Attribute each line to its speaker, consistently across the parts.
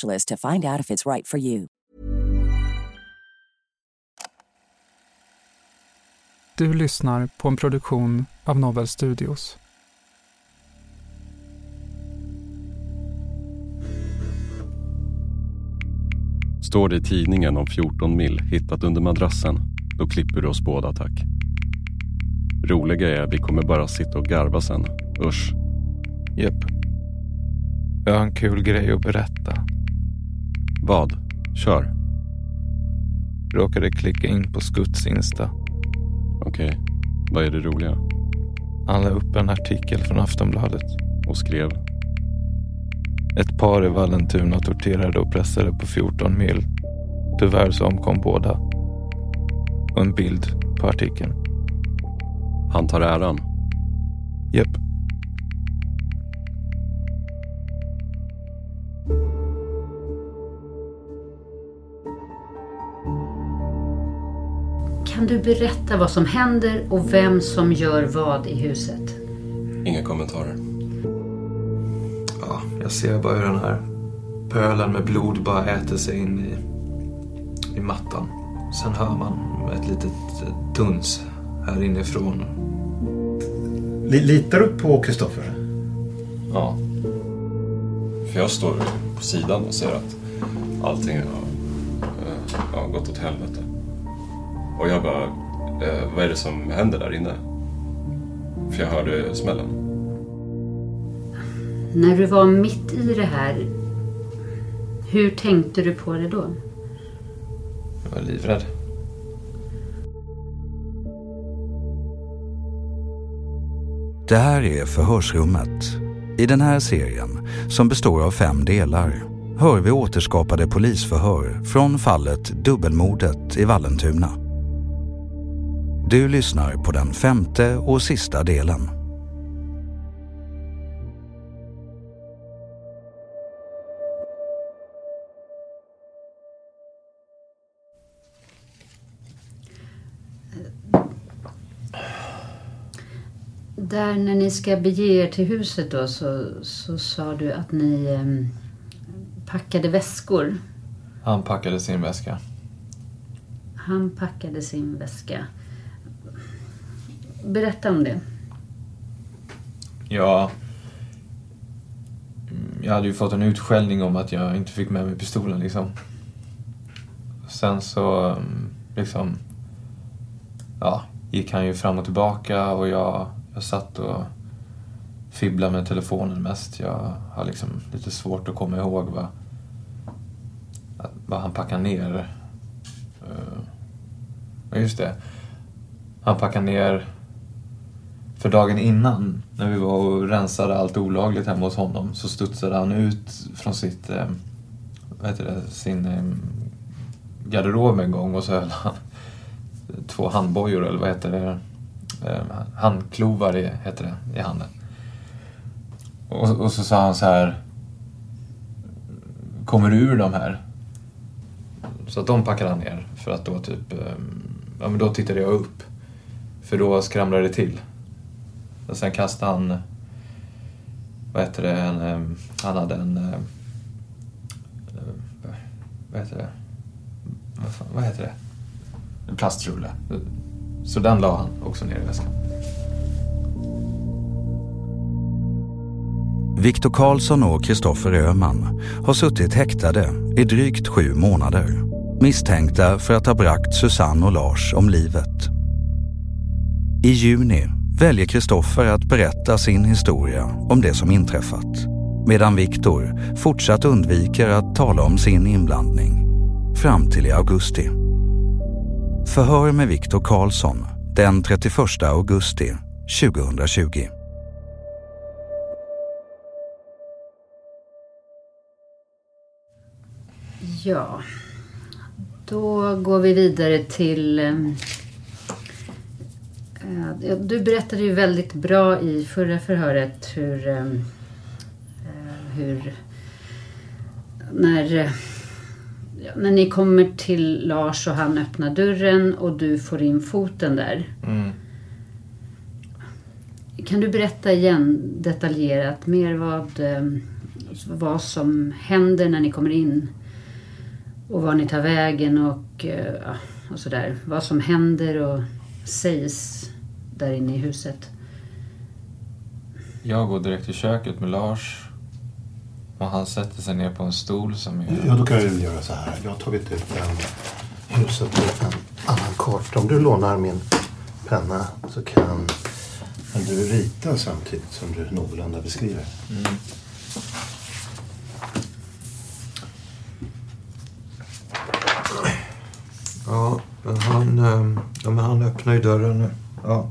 Speaker 1: to find out if it's right for you.
Speaker 2: Du lyssnar på en produktion av Novel Studios.
Speaker 3: Står det i tidningen om 14 mil hittat under madrassen, då klipper du oss båda tack. Roliga är, vi kommer bara sitta och garva sen. Usch.
Speaker 4: Japp. Jag har en kul grej att berätta.
Speaker 3: Vad? Kör.
Speaker 4: Råkade klicka in på Skuts Insta.
Speaker 3: Okej. Vad är det roliga?
Speaker 4: Han la upp en artikel från Aftonbladet.
Speaker 3: Och skrev?
Speaker 4: Ett par i Vallentuna torterade och pressade på 14 mil. Tyvärr så omkom båda. Och en bild på artikeln.
Speaker 3: Han tar äran.
Speaker 4: Japp.
Speaker 5: Kan du berätta vad som händer och vem som gör vad i huset?
Speaker 3: Inga kommentarer.
Speaker 4: Ja, jag ser bara hur den här pölen med blod bara äter sig in i, i mattan. Sen hör man ett litet duns här inifrån.
Speaker 6: Litar du på Kristoffer?
Speaker 3: Ja. För jag står på sidan och ser att allting har, eh, har gått åt helvete. Och jag bara, eh, vad är det som händer där inne? För jag hörde smällen.
Speaker 5: När du var mitt i det här, hur tänkte du på det då?
Speaker 4: Jag var livrädd.
Speaker 7: Det här är Förhörsrummet. I den här serien, som består av fem delar, hör vi återskapade polisförhör från fallet Dubbelmordet i Vallentuna. Du lyssnar på den femte och sista delen.
Speaker 5: Där när ni ska bege er till huset då så, så sa du att ni em, packade väskor.
Speaker 4: Han packade sin väska.
Speaker 5: Han packade sin väska. Berätta om det.
Speaker 4: Ja. Mm, jag hade ju fått en utskällning om att jag inte fick med mig pistolen liksom. Sen så mm, liksom... Ja, gick han ju fram och tillbaka och jag, jag satt och fibblade med telefonen mest. Jag har liksom lite svårt att komma ihåg vad, vad han packade ner. Eh, ja, just det. Han packade ner för dagen innan, när vi var och rensade allt olagligt hemma hos honom, så studsade han ut från sitt, eh, vad heter det, sin eh, garderob en gång och så höll han två handbojor, eller vad heter det, eh, handklovar i, heter det, i handen. Och, och så sa han så här, kommer du ur de här? Så att de packade han ner för att då typ, eh, ja men då tittade jag upp. För då skramlade det till. Och sen kastade han, vad heter det, en, eh, han hade en, eh, eh, vad heter det, vad, fan, vad heter det? En plastrulle. Så den la han också ner i väskan.
Speaker 7: Viktor Karlsson och Kristoffer Öhman har suttit häktade i drygt sju månader. Misstänkta för att ha bragt Susanne och Lars om livet. I juni väljer Kristoffer att berätta sin historia om det som inträffat. Medan Viktor fortsatt undviker att tala om sin inblandning. Fram till i augusti. Förhör med Viktor Karlsson den 31 augusti 2020.
Speaker 5: Ja, då går vi vidare till... Eh, eh, Du berättade ju väldigt bra i förra förhöret hur... eh, eh, hur när, när ni kommer till Lars och han öppnar dörren och du får in foten där.
Speaker 4: Mm.
Speaker 5: Kan du berätta igen detaljerat mer vad, eh, vad som händer när ni kommer in? Och var ni tar vägen och, eh, och sådär. Vad som händer och sägs där inne i huset.
Speaker 4: Jag går direkt till köket med Lars. Och han sätter sig ner på en stol som är...
Speaker 6: Ja, då kan du göra så här. Jag har tagit ut en huset på en annan karta. Om du lånar min penna så kan, du rita samtidigt som du någorlunda beskriver.
Speaker 4: Mm. Ja, men han, ehm, ja, men han öppnar ju dörren nu. Ja.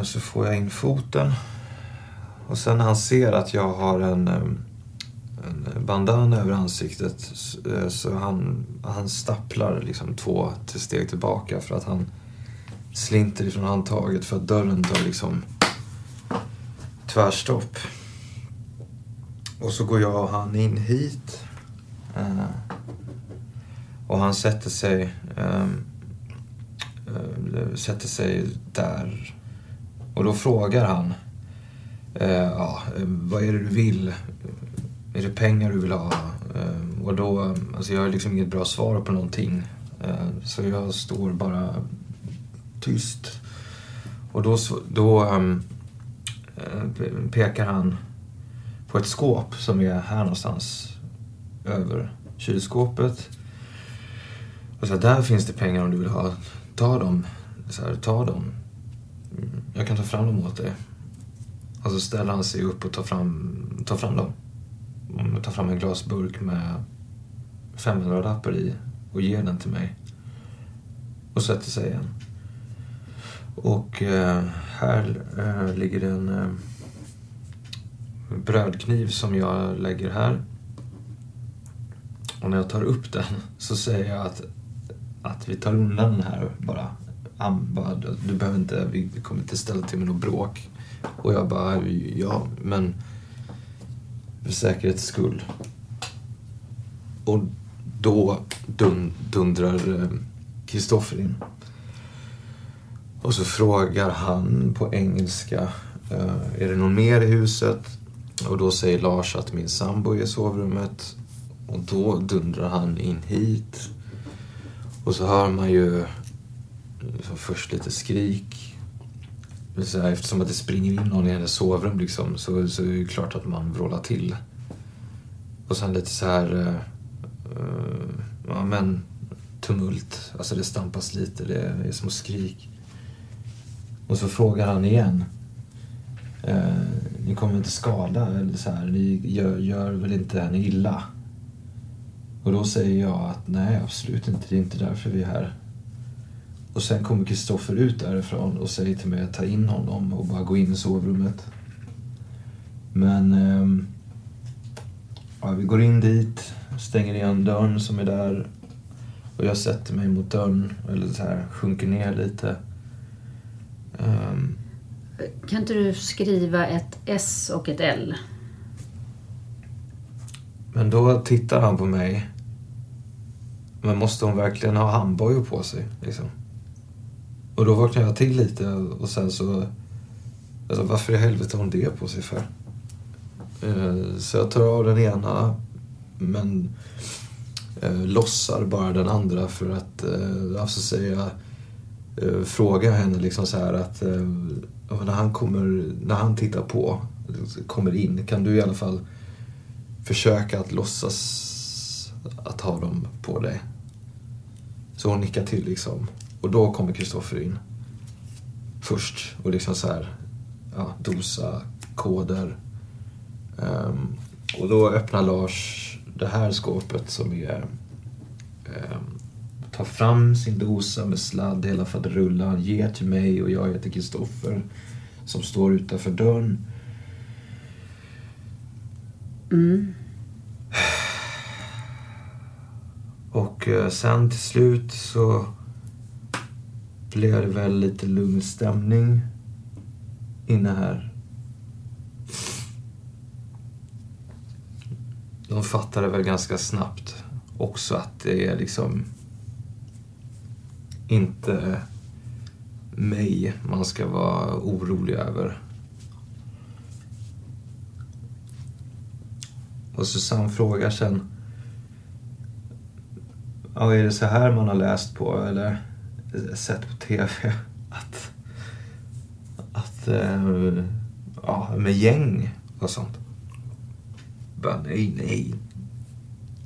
Speaker 4: Och så får jag in foten. Och sen när han ser att jag har en, en bandana över ansiktet eh, så han, han stapplar liksom två till steg tillbaka för att han slinter ifrån handtaget för att dörren tar liksom tvärstopp. Och så går jag och han in hit. Eh, och han sätter sig, sätter sig där. Och då frågar han, eh, ja, vad är det du vill? Är det pengar du vill ha? Eh, och då, alltså jag har liksom inget bra svar på någonting. Eh, så jag står bara tyst. Och då, då ehm, eh, pe- pekar han på ett skåp som är här någonstans över kylskåpet. Och så här, där finns det pengar om du vill ha. Ta dem. Så här, ta dem. Jag kan ta fram dem åt dig. Och så ställer han sig upp och tar fram, tar fram dem. Tar fram en glasburk med 500-lappar i och ger den till mig. Och sätter sig igen. Och eh, här eh, ligger det en eh, brödkniv som jag lägger här. Och när jag tar upp den så säger jag att, att vi tar undan den här bara. Han bara, du behöver inte, vi kommer inte ställa till med något bråk. Och jag bara, ja men för säkerhets skull. Och då dun, dundrar eh, Kristoffer in. Och så frågar han på engelska, eh, är det någon mer i huset? Och då säger Lars att min sambo är i sovrummet. Och då dundrar han in hit. Och så hör man ju liksom först lite skrik. Så här, eftersom att det springer in någon i hennes sovrum liksom, så, så är det klart att man vrålar till. Och sen lite så här... Uh, ja men tumult. Alltså det stampas lite, det är, det är små skrik. Och så frågar han igen. Eh, ni kommer inte skada, eller så här, ni gör, gör väl inte henne illa? Och då säger jag att nej, absolut inte, det är inte därför vi är här. Och sen kommer Kristoffer ut därifrån och säger till mig att ta in honom och bara gå in i sovrummet. Men ehm, ja, vi går in dit, stänger igen dörren som är där och jag sätter mig mot dörren, eller så här, sjunker ner lite. Ehm,
Speaker 5: Kan inte du skriva ett S och ett L?
Speaker 4: Men då tittar han på mig. Men måste hon verkligen ha handbojor på sig? Liksom? Och då vaknar jag till lite och sen så... Alltså, varför i helvete har hon det på sig för? Eh, Så jag tar av den ena men eh, lossar bara den andra för att... Eh, alltså säga jag... eh, henne liksom så här att eh, när han kommer, när han tittar på, kommer in, kan du i alla fall försöka att låtsas att ha dem på dig? Så hon nickar till liksom. Och då kommer Kristoffer in. Först. Och liksom så här, ja, dosa, koder. Um, och då öppnar Lars det här skåpet som är um, tar fram sin dosa med sladd, hela faderullan, ger till mig och jag heter Kristoffer som står utanför dörren.
Speaker 5: Mm.
Speaker 4: Och eh, sen till slut så blev det väl lite lugn stämning inne här. De fattade väl ganska snabbt också att det är liksom inte mig man ska vara orolig över. Och Susanne frågar sen Ja, är det så här man har läst på eller sett på TV? Att, att äh, ja, med gäng och sånt. Bara, nej, nej.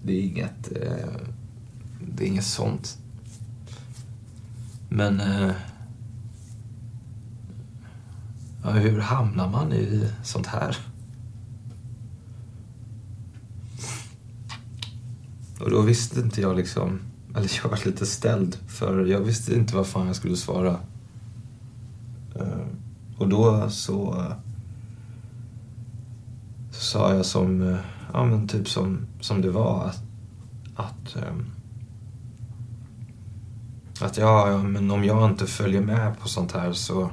Speaker 4: Det är inget, äh, det är inget sånt. Men äh, ja, hur hamnar man i sånt här? Och då visste inte jag liksom, eller jag var lite ställd för jag visste inte vad fan jag skulle svara. Eh, och då så, så sa jag som, eh, ja men typ som, som det var att, att, eh, att ja, ja, men om jag inte följer med på sånt här så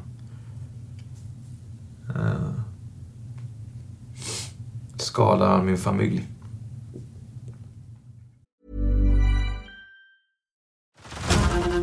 Speaker 4: skadar min familj.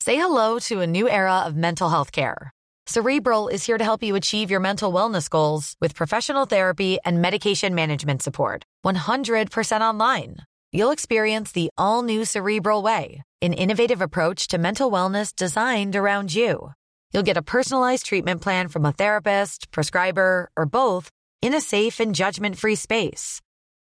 Speaker 8: Say hello to a new era of mental health care. Cerebral is here to help you achieve your mental wellness goals with professional therapy and medication management support. 100% online. You'll experience the all new Cerebral Way, an innovative approach to mental wellness designed around you. You'll get a personalized treatment plan from a therapist, prescriber, or both in a safe and judgment free space.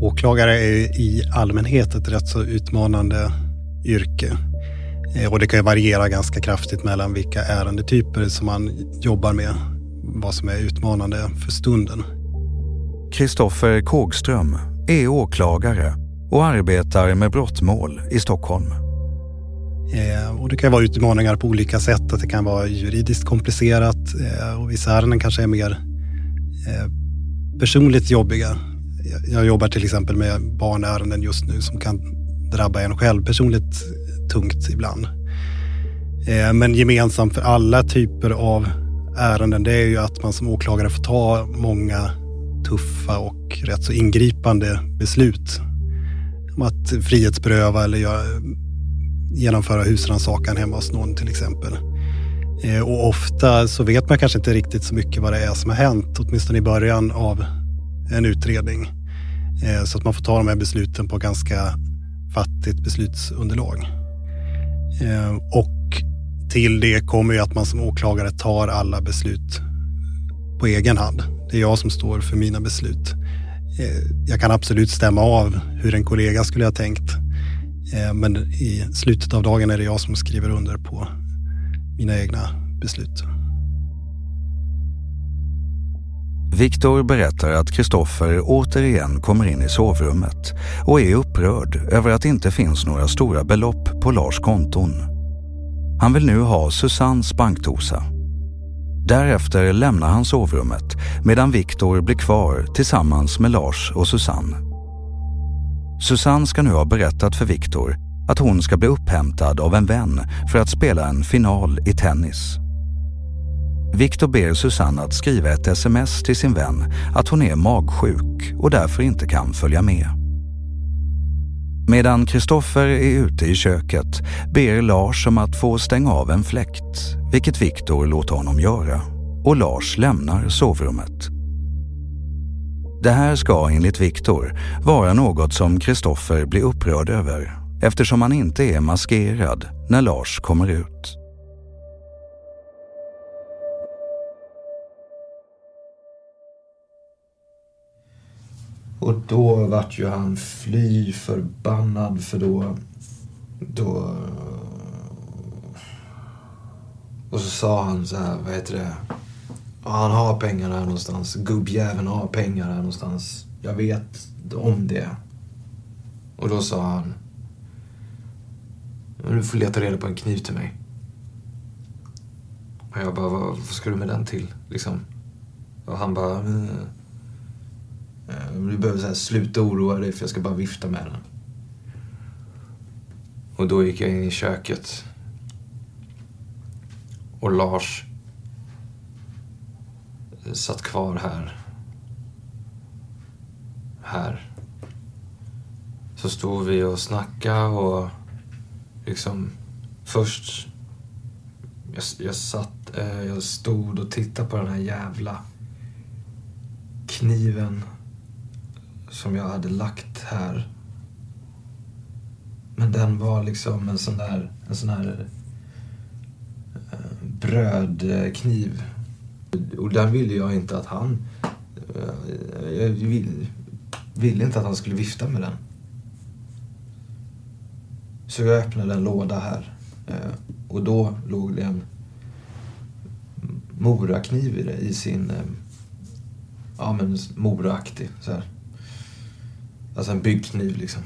Speaker 9: Åklagare är i allmänhet ett rätt så utmanande yrke. Eh, och det kan variera ganska kraftigt mellan vilka ärendetyper som man jobbar med. Vad som är utmanande för stunden.
Speaker 7: Kristoffer Kågström är åklagare och arbetar med brottmål i Stockholm.
Speaker 9: Eh, och det kan vara utmaningar på olika sätt. Att det kan vara juridiskt komplicerat eh, och vissa ärenden kanske är mer personligt jobbiga jag jobbar till exempel med barnärenden just nu som kan drabba en själv personligt tungt ibland. Eh, men gemensamt för alla typer av ärenden det är ju att man som åklagare får ta många tuffa och rätt så ingripande beslut. Om att frihetsberöva eller göra, genomföra husrannsakan hemma hos någon till exempel. Eh, och ofta så vet man kanske inte riktigt så mycket vad det är som har hänt, åtminstone i början av en utredning. Eh, så att man får ta de här besluten på ganska fattigt beslutsunderlag. Eh, och till det kommer ju att man som åklagare tar alla beslut på egen hand. Det är jag som står för mina beslut. Eh, jag kan absolut stämma av hur en kollega skulle ha tänkt. Men i slutet av dagen är det jag som skriver under på mina egna beslut.
Speaker 7: Viktor berättar att Kristoffer återigen kommer in i sovrummet och är upprörd över att det inte finns några stora belopp på Lars konton. Han vill nu ha Susannes bankdosa. Därefter lämnar han sovrummet medan Viktor blir kvar tillsammans med Lars och Susanne. Susanne ska nu ha berättat för Viktor att hon ska bli upphämtad av en vän för att spela en final i tennis. Viktor ber Susanne att skriva ett sms till sin vän att hon är magsjuk och därför inte kan följa med. Medan Kristoffer är ute i köket ber Lars om att få stänga av en fläkt, vilket Viktor låter honom göra och Lars lämnar sovrummet. Det här ska enligt Viktor vara något som Kristoffer blir upprörd över eftersom han inte är maskerad när Lars kommer ut.
Speaker 4: Och då vart ju han fly förbannad för då... Då... Och så sa han så här, vad heter det? Han har pengar här någonstans. Gubbjäveln har pengar här någonstans. Jag vet om det. Och då sa han... Du får leta reda på en kniv till mig. Och jag bara, vad, vad ska du med den till? Liksom. Och han bara... Mm. Eh, du behöver så här, sluta oroa dig för jag ska bara vifta med den. Och då gick jag in i köket. Och Lars eh, satt kvar här. Här. Så stod vi och snackade och liksom först jag, jag satt, eh, jag stod och tittade på den här jävla kniven som jag hade lagt här. Men den var liksom en sån där, en sån där eh, brödkniv. Och den ville jag inte att han... Eh, jag ville vill inte att han skulle vifta med den. Så jag öppnade en låda här. Eh, och då låg det en morakniv i det, i sin... Ja men moraaktig så här. Alltså en byggkniv liksom.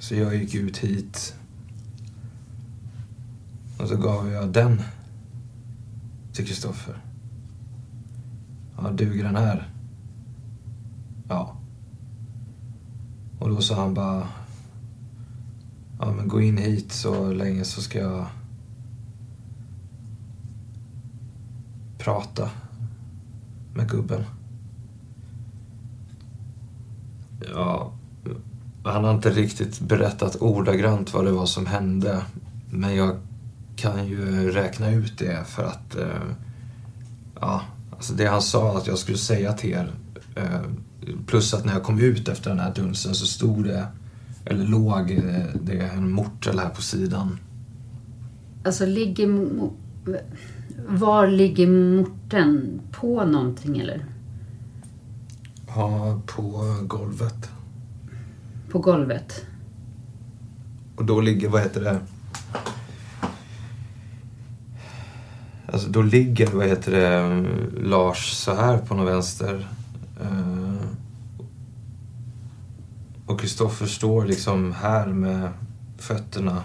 Speaker 4: Så jag gick ut hit. Och så gav jag den till Kristoffer. Ja, duger den här? Ja. Och då sa han bara, ja, men gå in hit så länge så ska jag prata med gubben. Ja, han har inte riktigt berättat ordagrant vad det var som hände. Men jag kan ju räkna ut det för att... Eh, ja, alltså det han sa att jag skulle säga till er. Eh, plus att när jag kom ut efter den här dunsen så stod det, eller låg eh, det en mortel här på sidan.
Speaker 5: Alltså ligger... Var ligger morten? På någonting eller?
Speaker 4: Ja, på golvet.
Speaker 5: På golvet?
Speaker 4: Och då ligger, vad heter det? Alltså då ligger, vad heter det, Lars så här på någon vänster. Eh, Och Kristoffer står liksom här med fötterna.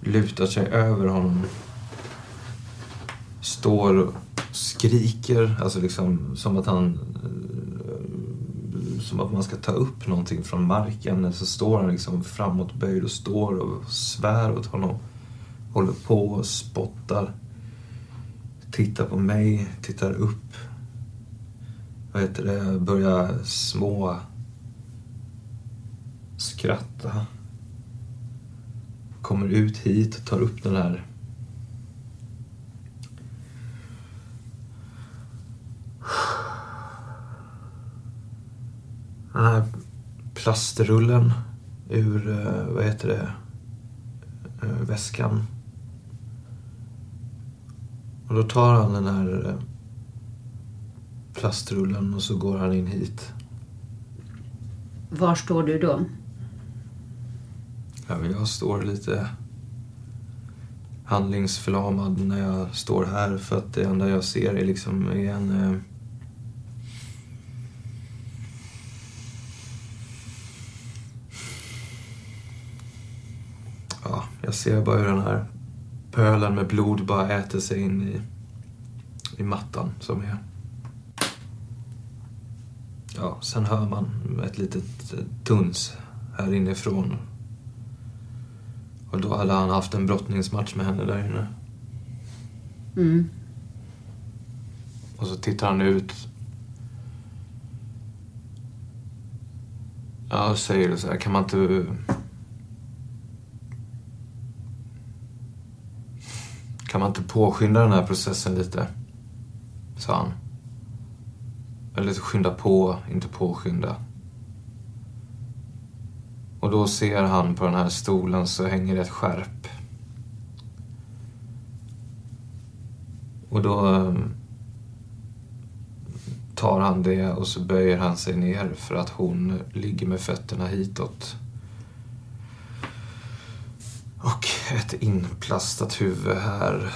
Speaker 4: Lutar sig över honom. Står och skriker, alltså liksom som att han eh, som att man ska ta upp någonting från marken. Så står han liksom framåtböjd och står och svär åt honom. Håller på och spottar. Tittar på mig, tittar upp. Vad heter det? Börjar små skratta. Kommer ut hit och tar upp den här den här plastrullen ur, eh, vad heter det, eh, väskan. Och då tar han den här eh, plastrullen och så går han in hit.
Speaker 5: Var står du då?
Speaker 4: Ja, jag står lite handlingsförlamad när jag står här för att det enda jag ser är liksom en eh, Ja, jag ser bara hur den här pölen med blod bara äter sig in i, i mattan som är. Ja, sen hör man ett litet duns här inifrån. Och då hade han haft en brottningsmatch med henne där inne.
Speaker 5: Mm.
Speaker 4: Och så tittar han ut. Ja, säger så här, kan man inte... Kan man inte påskynda den här processen lite? Sa han. Eller skynda på, inte påskynda. Och då ser han på den här stolen så hänger det ett skärp. Och då ehm, tar han det och så böjer han sig ner för att hon ligger med fötterna hitåt. Och ett inplastat huvud här.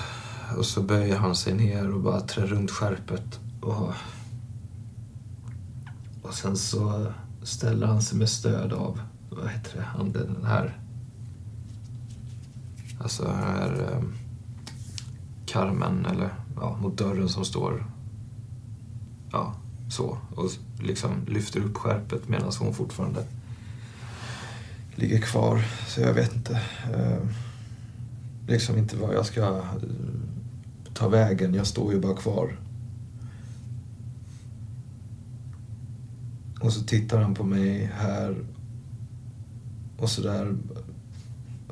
Speaker 4: Och så böjer han sig ner och bara trär runt skärpet. Och, och sen så ställer han sig med stöd av, vad heter det, handen den här. Alltså den här eh, karmen eller ja, mot dörren som står ja, så. Och liksom lyfter upp skärpet medan hon fortfarande ligger kvar. Så jag vet inte. Eh, liksom inte vad jag ska eh, ta vägen. Jag står ju bara kvar. Och så tittar han på mig här. Och så där.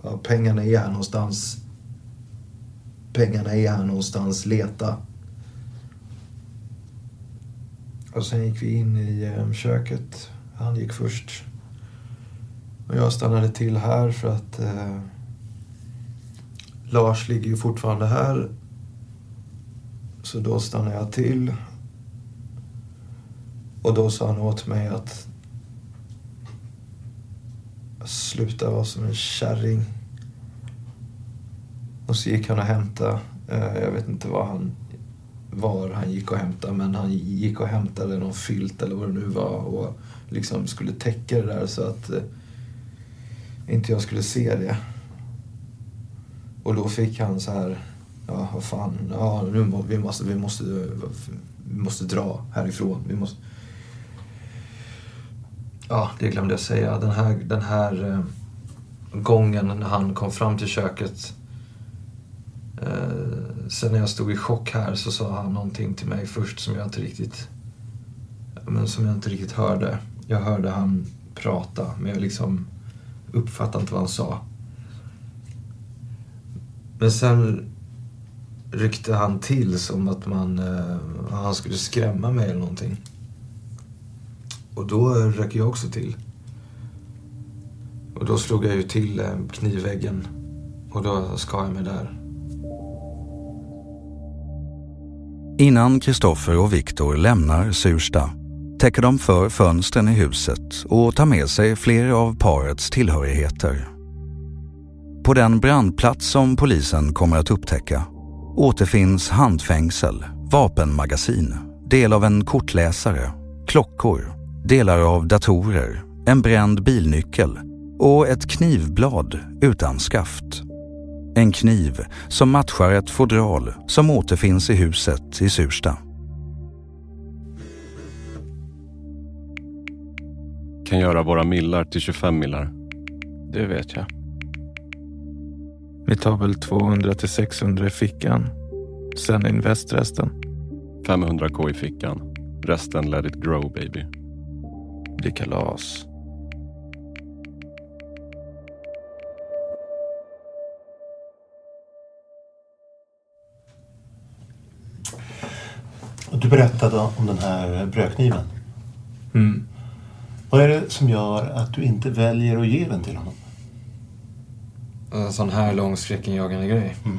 Speaker 4: Ja, pengarna är här någonstans. Pengarna är här någonstans. Leta. Och sen gick vi in i eh, köket. Han gick först. Och jag stannade till här för att eh, Lars ligger ju fortfarande här. Så då stannade jag till. Och då sa han åt mig att sluta vara som en kärring. Och så gick han och hämtade, eh, jag vet inte vad han, var han gick och hämtade, men han gick och hämtade någon filt eller vad det nu var och liksom skulle täcka det där så att eh, inte jag skulle se det. Och då fick han så här, ja vad fan, ja nu må, vi måste, vi måste, vi måste dra härifrån. Vi måste... ja, det glömde jag säga. Den här, den här eh, gången när han kom fram till köket. Eh, sen när jag stod i chock här så sa han någonting till mig först som jag inte riktigt men som jag inte riktigt hörde. Jag hörde han prata men jag liksom uppfattade inte vad han sa. Men sen ryckte han till som att man, eh, han skulle skrämma mig eller någonting. Och då ryckte jag också till. Och då slog jag ju till eh, knivväggen och då skar jag mig där.
Speaker 7: Innan Kristoffer och Viktor lämnar Sursta täcker de för fönstren i huset och tar med sig flera av parets tillhörigheter. På den brandplats som polisen kommer att upptäcka återfinns handfängsel, vapenmagasin, del av en kortläsare, klockor, delar av datorer, en bränd bilnyckel och ett knivblad utan skaft. En kniv som matchar ett fodral som återfinns i huset i Sursta.
Speaker 3: Kan göra våra millar till 25 millar.
Speaker 10: Det vet jag. Vi tar väl 200 till 600 i fickan. Sen invest resten.
Speaker 3: 500k i fickan. Resten let it grow baby.
Speaker 10: Det kalas.
Speaker 6: Du berättade om den här brödkniven.
Speaker 4: Mm.
Speaker 6: Vad är det som gör att du inte väljer att ge den till honom?
Speaker 4: En sån här lång skräckinjagande grej.
Speaker 6: Mm.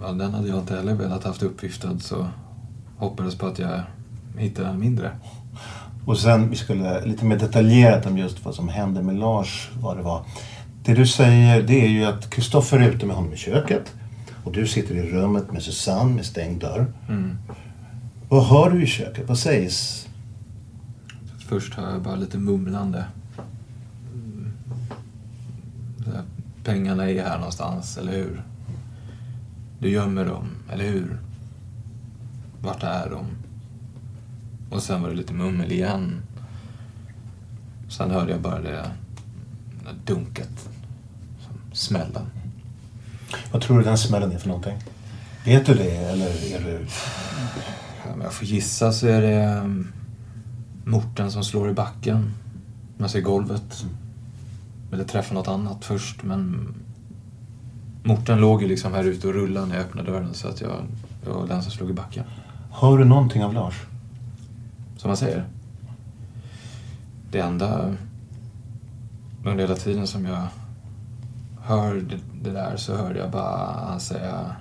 Speaker 4: Ja, den hade jag inte heller velat haft uppviftad så hoppades på att jag hittade en mindre.
Speaker 6: Och sen, vi skulle lite mer detaljerat om just vad som hände med Lars, vad det var. Det du säger, det är ju att Kristoffer är ute med honom i köket. Och du sitter i rummet med Susanne med stängd dörr.
Speaker 4: Mm.
Speaker 6: Vad hör du i köket? Vad sägs?
Speaker 4: Först hör jag bara lite mumlande. Mm. Så här, Pengarna är här någonstans, eller hur? Du gömmer dem, eller hur? Vart är de? Och sen var det lite mummel igen. Sen hörde jag bara det där dunket. Smällen.
Speaker 6: Vad tror du den smällen är för någonting? Vet du det eller är du...
Speaker 4: Om jag får gissa så är det um, morten som slår i backen. Man ser golvet. Eller träffar något annat först men morten låg ju liksom här ute och rullade när jag öppnade dörren så att jag, jag var den som slog i backen.
Speaker 6: Hör du någonting av Lars?
Speaker 4: Som man säger. Det enda under hela tiden som jag hör det, det där så hörde jag bara han säga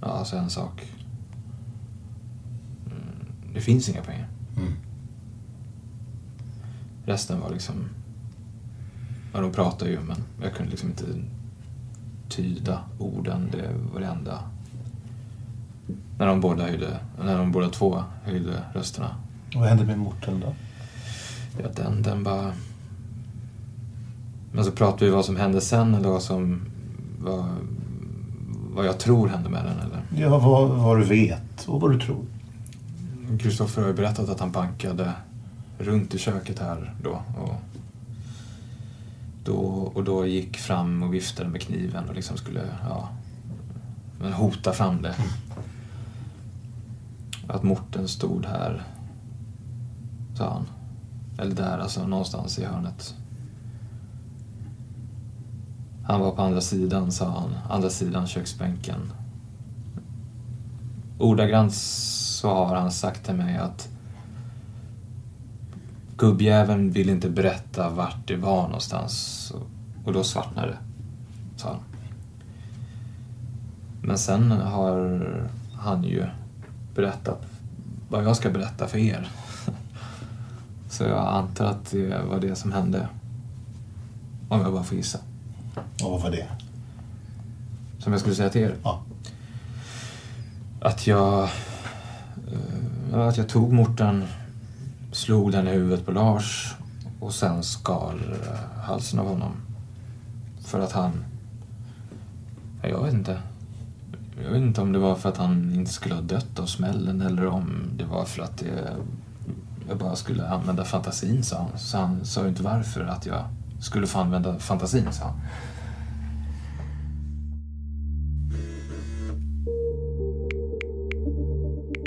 Speaker 4: ja, alltså en sak. Mm, Det finns inga pengar.
Speaker 6: Mm.
Speaker 4: Resten var liksom... Ja, de pratade ju men jag kunde liksom inte tyda orden. Det var det enda. När de båda höjde, när de båda två höjde rösterna.
Speaker 6: Vad hände med Morten då?
Speaker 4: Ja, den, den bara... Men så pratade vi vad som hände sen eller vad som... Vad, vad jag tror hände med den eller?
Speaker 6: Ja, vad, vad du vet och vad du tror.
Speaker 4: Kristoffer har ju berättat att han bankade runt i köket här då. Och då, och då gick fram och viftade med kniven och liksom skulle ja, men hota fram det. Att Morten stod här, sa han. Eller där, alltså någonstans i hörnet. Han var på andra sidan, sa han. Andra sidan köksbänken. Ordagrant så har han sagt till mig att gubbjäveln vill inte berätta vart det var någonstans. Och då svartnade det, sa han. Men sen har han ju berättat vad jag ska berätta för er. Så jag antar att det var det som hände. Om jag bara får gissa.
Speaker 6: Och vad var det?
Speaker 4: Som jag skulle säga till er?
Speaker 6: Ja.
Speaker 4: Att jag... eh, Att jag tog Morten, slog den i huvudet på Lars och sen skar eh, halsen av honom. För att han... Jag vet inte. Jag vet inte om det var för att han inte skulle ha dött av smällen eller om det var för att det... jag bara skulle använda fantasin, sa han. Så han sa ju inte varför att jag skulle få använda fantasin, sa han.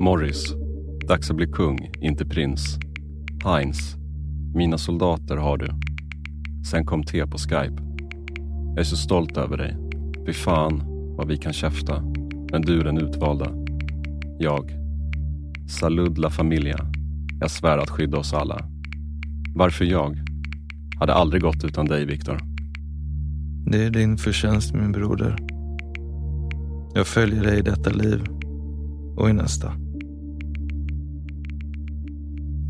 Speaker 3: Morris. Dags att bli kung, inte prins. Heinz. Mina soldater har du. Sen kom T på Skype. Jag är så stolt över dig. Fy fan vad vi kan käfta. Men du är den utvalda. Jag. Salud la familia. Jag svär att skydda oss alla. Varför jag? Hade aldrig gått utan dig, Viktor.
Speaker 10: Det är din förtjänst, min broder. Jag följer dig i detta liv och i nästa.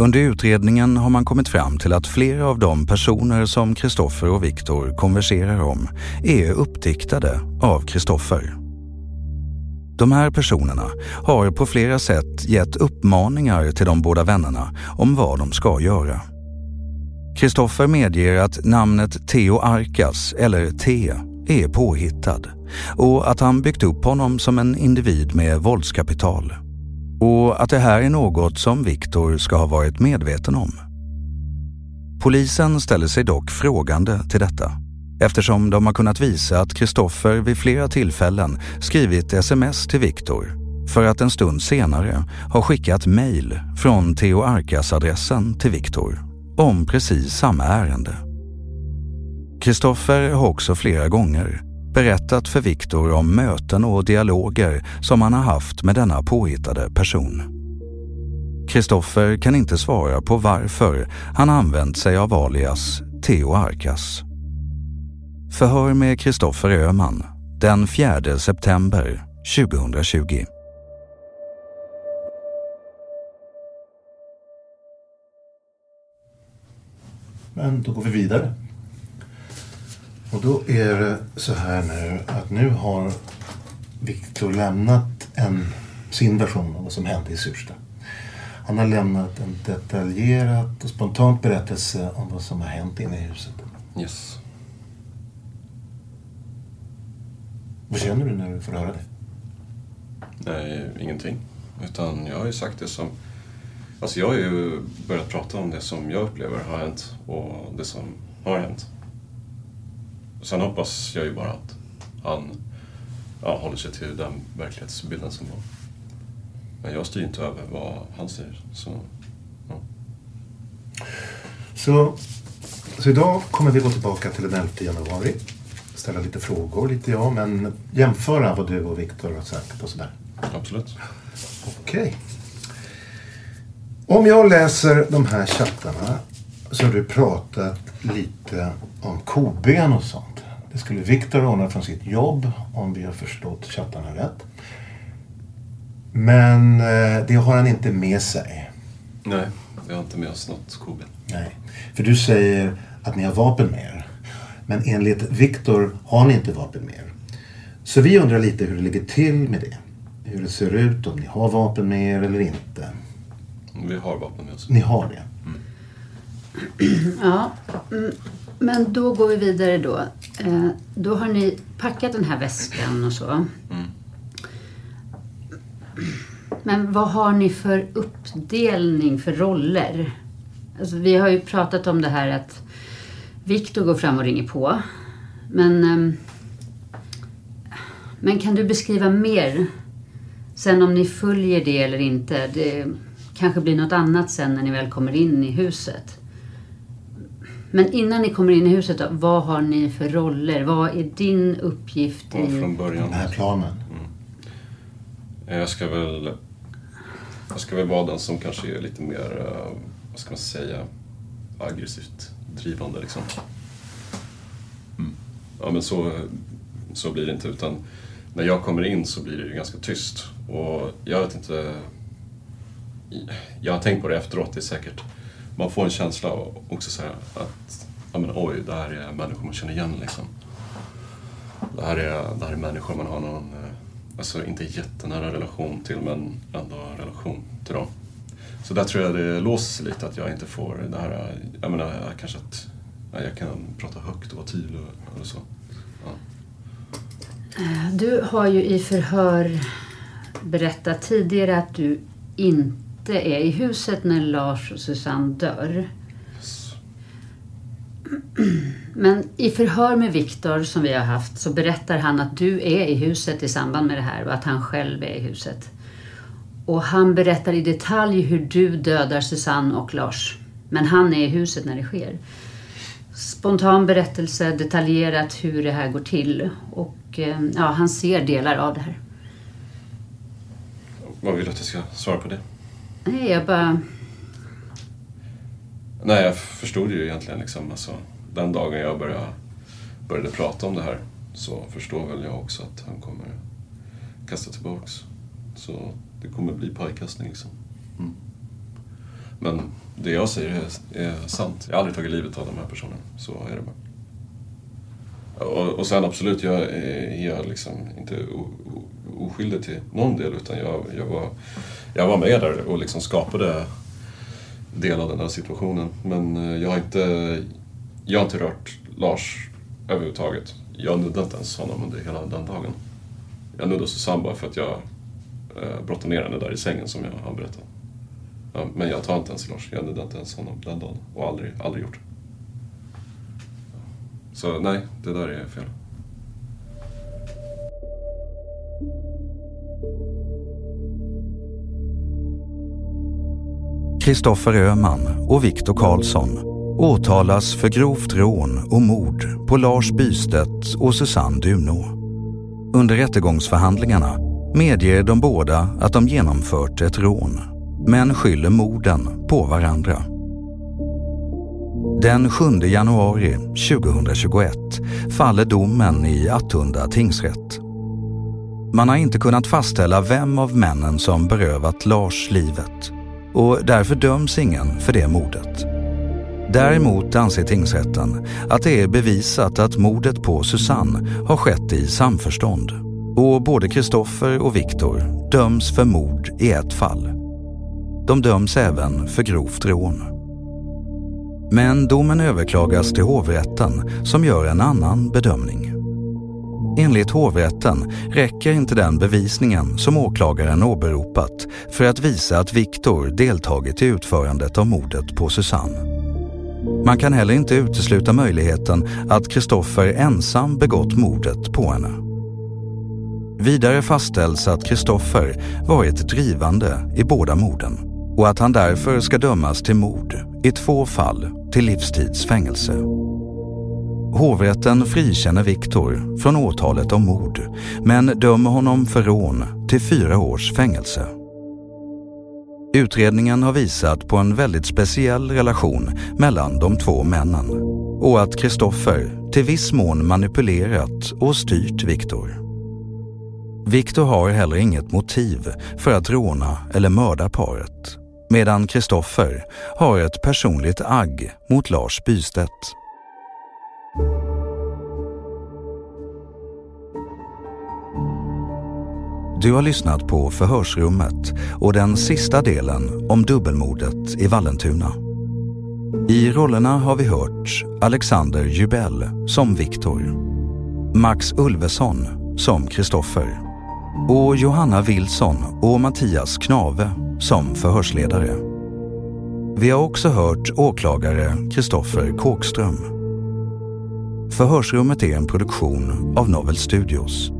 Speaker 7: Under utredningen har man kommit fram till att flera av de personer som Kristoffer och Viktor konverserar om är uppdiktade av Kristoffer. De här personerna har på flera sätt gett uppmaningar till de båda vännerna om vad de ska göra. Kristoffer medger att namnet Theo Arkas, eller T, är påhittad och att han byggt upp honom som en individ med våldskapital. Och att det här är något som Viktor ska ha varit medveten om. Polisen ställer sig dock frågande till detta eftersom de har kunnat visa att Kristoffer vid flera tillfällen skrivit sms till Viktor för att en stund senare ha skickat mejl från Theo Arkas-adressen till Viktor om precis samma ärende. Kristoffer har också flera gånger berättat för Viktor om möten och dialoger som han har haft med denna påhittade person. Kristoffer kan inte svara på varför han använt sig av alias Theo Arkas. Förhör med Kristoffer Öhman den 4 september 2020.
Speaker 6: Men då går vi vidare. Och då är det så här nu att nu har Viktor lämnat en, sin version av vad som hände i Sursta. Han har lämnat en detaljerad och spontant berättelse om vad som har hänt inne i huset.
Speaker 3: Yes.
Speaker 6: Vad känner du när du får höra det?
Speaker 3: Nej, ingenting. Utan jag har ju sagt det som... Alltså jag har ju börjat prata om det som jag upplever har hänt och det som har hänt. Sen hoppas jag ju bara att han ja, håller sig till den verklighetsbilden som var. Men jag styr inte över vad han säger. Så, ja.
Speaker 6: Så, så idag kommer vi gå tillbaka till den 11 januari. Ställa lite frågor, lite ja, men jämföra vad du och Viktor har sagt och sådär.
Speaker 3: Absolut.
Speaker 6: Okej. Om jag läser de här chattarna så har du pratat lite om koben och sånt. Det skulle Viktor ordna från sitt jobb om vi har förstått chattarna rätt. Men eh, det har han inte med sig.
Speaker 3: Nej, vi har inte med oss något koben.
Speaker 6: Nej. För du säger att ni har vapen med er. Men enligt Viktor har ni inte vapen med er. Så vi undrar lite hur det ligger till med det. Hur det ser ut, om ni har vapen med er eller inte.
Speaker 3: Vi har vapen med oss.
Speaker 6: Ni har det?
Speaker 5: Ja, mm, men då går vi vidare då. Eh, då har ni packat den här väskan och så. Men vad har ni för uppdelning för roller? Alltså, vi har ju pratat om det här att Viktor går fram och ringer på. Men, ehm, men kan du beskriva mer? Sen om ni följer det eller inte. Det kanske blir något annat sen när ni väl kommer in i huset. Men innan ni kommer in i huset då, vad har ni för roller? Vad är din uppgift
Speaker 3: Ja,
Speaker 5: i...
Speaker 3: från början.
Speaker 6: Den här planen.
Speaker 3: Jag ska väl... Jag ska väl vara den som kanske är lite mer, eh, vad ska man säga, aggressivt drivande liksom. Mm. Ja men så, så blir det inte utan när jag kommer in så blir det ju ganska tyst. Och jag vet inte... Jag har tänkt på det efteråt, det är säkert... Man får en känsla av också så här att, ja men oj, det här är människor man känner igen liksom. Det här är, det här är människor man har någon, eh, alltså inte jättenära relation till men ändå en relation till dem. Så där tror jag det låser sig lite att jag inte får det här, eh, jag menar kanske att ja, jag kan prata högt och vara tydlig och- eller så. Ja.
Speaker 5: Eh, du har ju i förhör berättat tidigare att du inte inte är i huset när Lars och Susanne dör. Men i förhör med Viktor som vi har haft så berättar han att du är i huset i samband med det här och att han själv är i huset. Och han berättar i detalj hur du dödar Susanne och Lars. Men han är i huset när det sker. Spontan berättelse, detaljerat hur det här går till. Och eh, ja, han ser delar av det här.
Speaker 3: Vad vill du att jag ska svara på det?
Speaker 5: Nej, jag bara...
Speaker 3: Nej, jag förstod ju egentligen liksom, alltså, den dagen jag började, började prata om det här så förstår väl jag också att han kommer kasta tillbaks. Så det kommer bli pajkastning liksom. Mm. Men det jag säger är, är, sant. Jag har aldrig tagit livet av de här personerna. Så är det bara. Och, och sen absolut, jag är jag liksom inte oskyldig till någon del utan jag, jag, var, jag var med där och liksom skapade del av den här situationen. Men eh, jag har inte, jag har inte rört Lars överhuvudtaget. Jag nuddade inte ens honom under hela den dagen. Jag nuddade Susanne bara för att jag eh, brottade ner henne där i sängen som jag har berättat. Ja, men jag tar inte ens Lars, jag nuddade inte ens honom den dagen och aldrig, aldrig gjort. Så nej, det där är fel.
Speaker 7: Kristoffer Öhman och Viktor Karlsson åtalas för grovt rån och mord på Lars Bystedt och Susanne Dunå. Under rättegångsförhandlingarna medger de båda att de genomfört ett rån, men skyller morden på varandra. Den 7 januari 2021 faller domen i Attunda tingsrätt. Man har inte kunnat fastställa vem av männen som berövat Lars livet och därför döms ingen för det mordet. Däremot anser tingsrätten att det är bevisat att mordet på Susanne har skett i samförstånd och både Kristoffer och Viktor döms för mord i ett fall. De döms även för grovt rån. Men domen överklagas till hovrätten som gör en annan bedömning. Enligt hovrätten räcker inte den bevisningen som åklagaren åberopat för att visa att Viktor deltagit i utförandet av mordet på Susanne. Man kan heller inte utesluta möjligheten att Kristoffer ensam begått mordet på henne. Vidare fastställs att Kristoffer varit drivande i båda morden och att han därför ska dömas till mord i två fall till livstidsfängelse. Hovrätten frikänner Viktor från åtalet om mord men dömer honom för rån till fyra års fängelse. Utredningen har visat på en väldigt speciell relation mellan de två männen och att Kristoffer till viss mån manipulerat och styrt Viktor. Viktor har heller inget motiv för att råna eller mörda paret medan Kristoffer har ett personligt agg mot Lars Bystedt. Du har lyssnat på Förhörsrummet och den sista delen om dubbelmordet i Vallentuna. I rollerna har vi hört Alexander Jubell som Viktor, Max Ulveson som Kristoffer och Johanna Wilson och Mattias Knave som förhörsledare. Vi har också hört åklagare Kristoffer Kåkström. Förhörsrummet är en produktion av Novel Studios.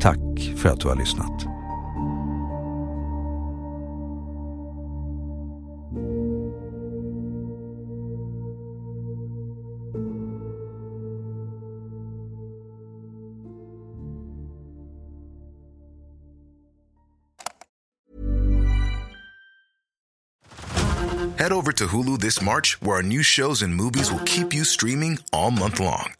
Speaker 7: Tack för att du har lyssnat.
Speaker 11: Head over to Hulu this March, where our new shows and movies will keep you streaming all month long.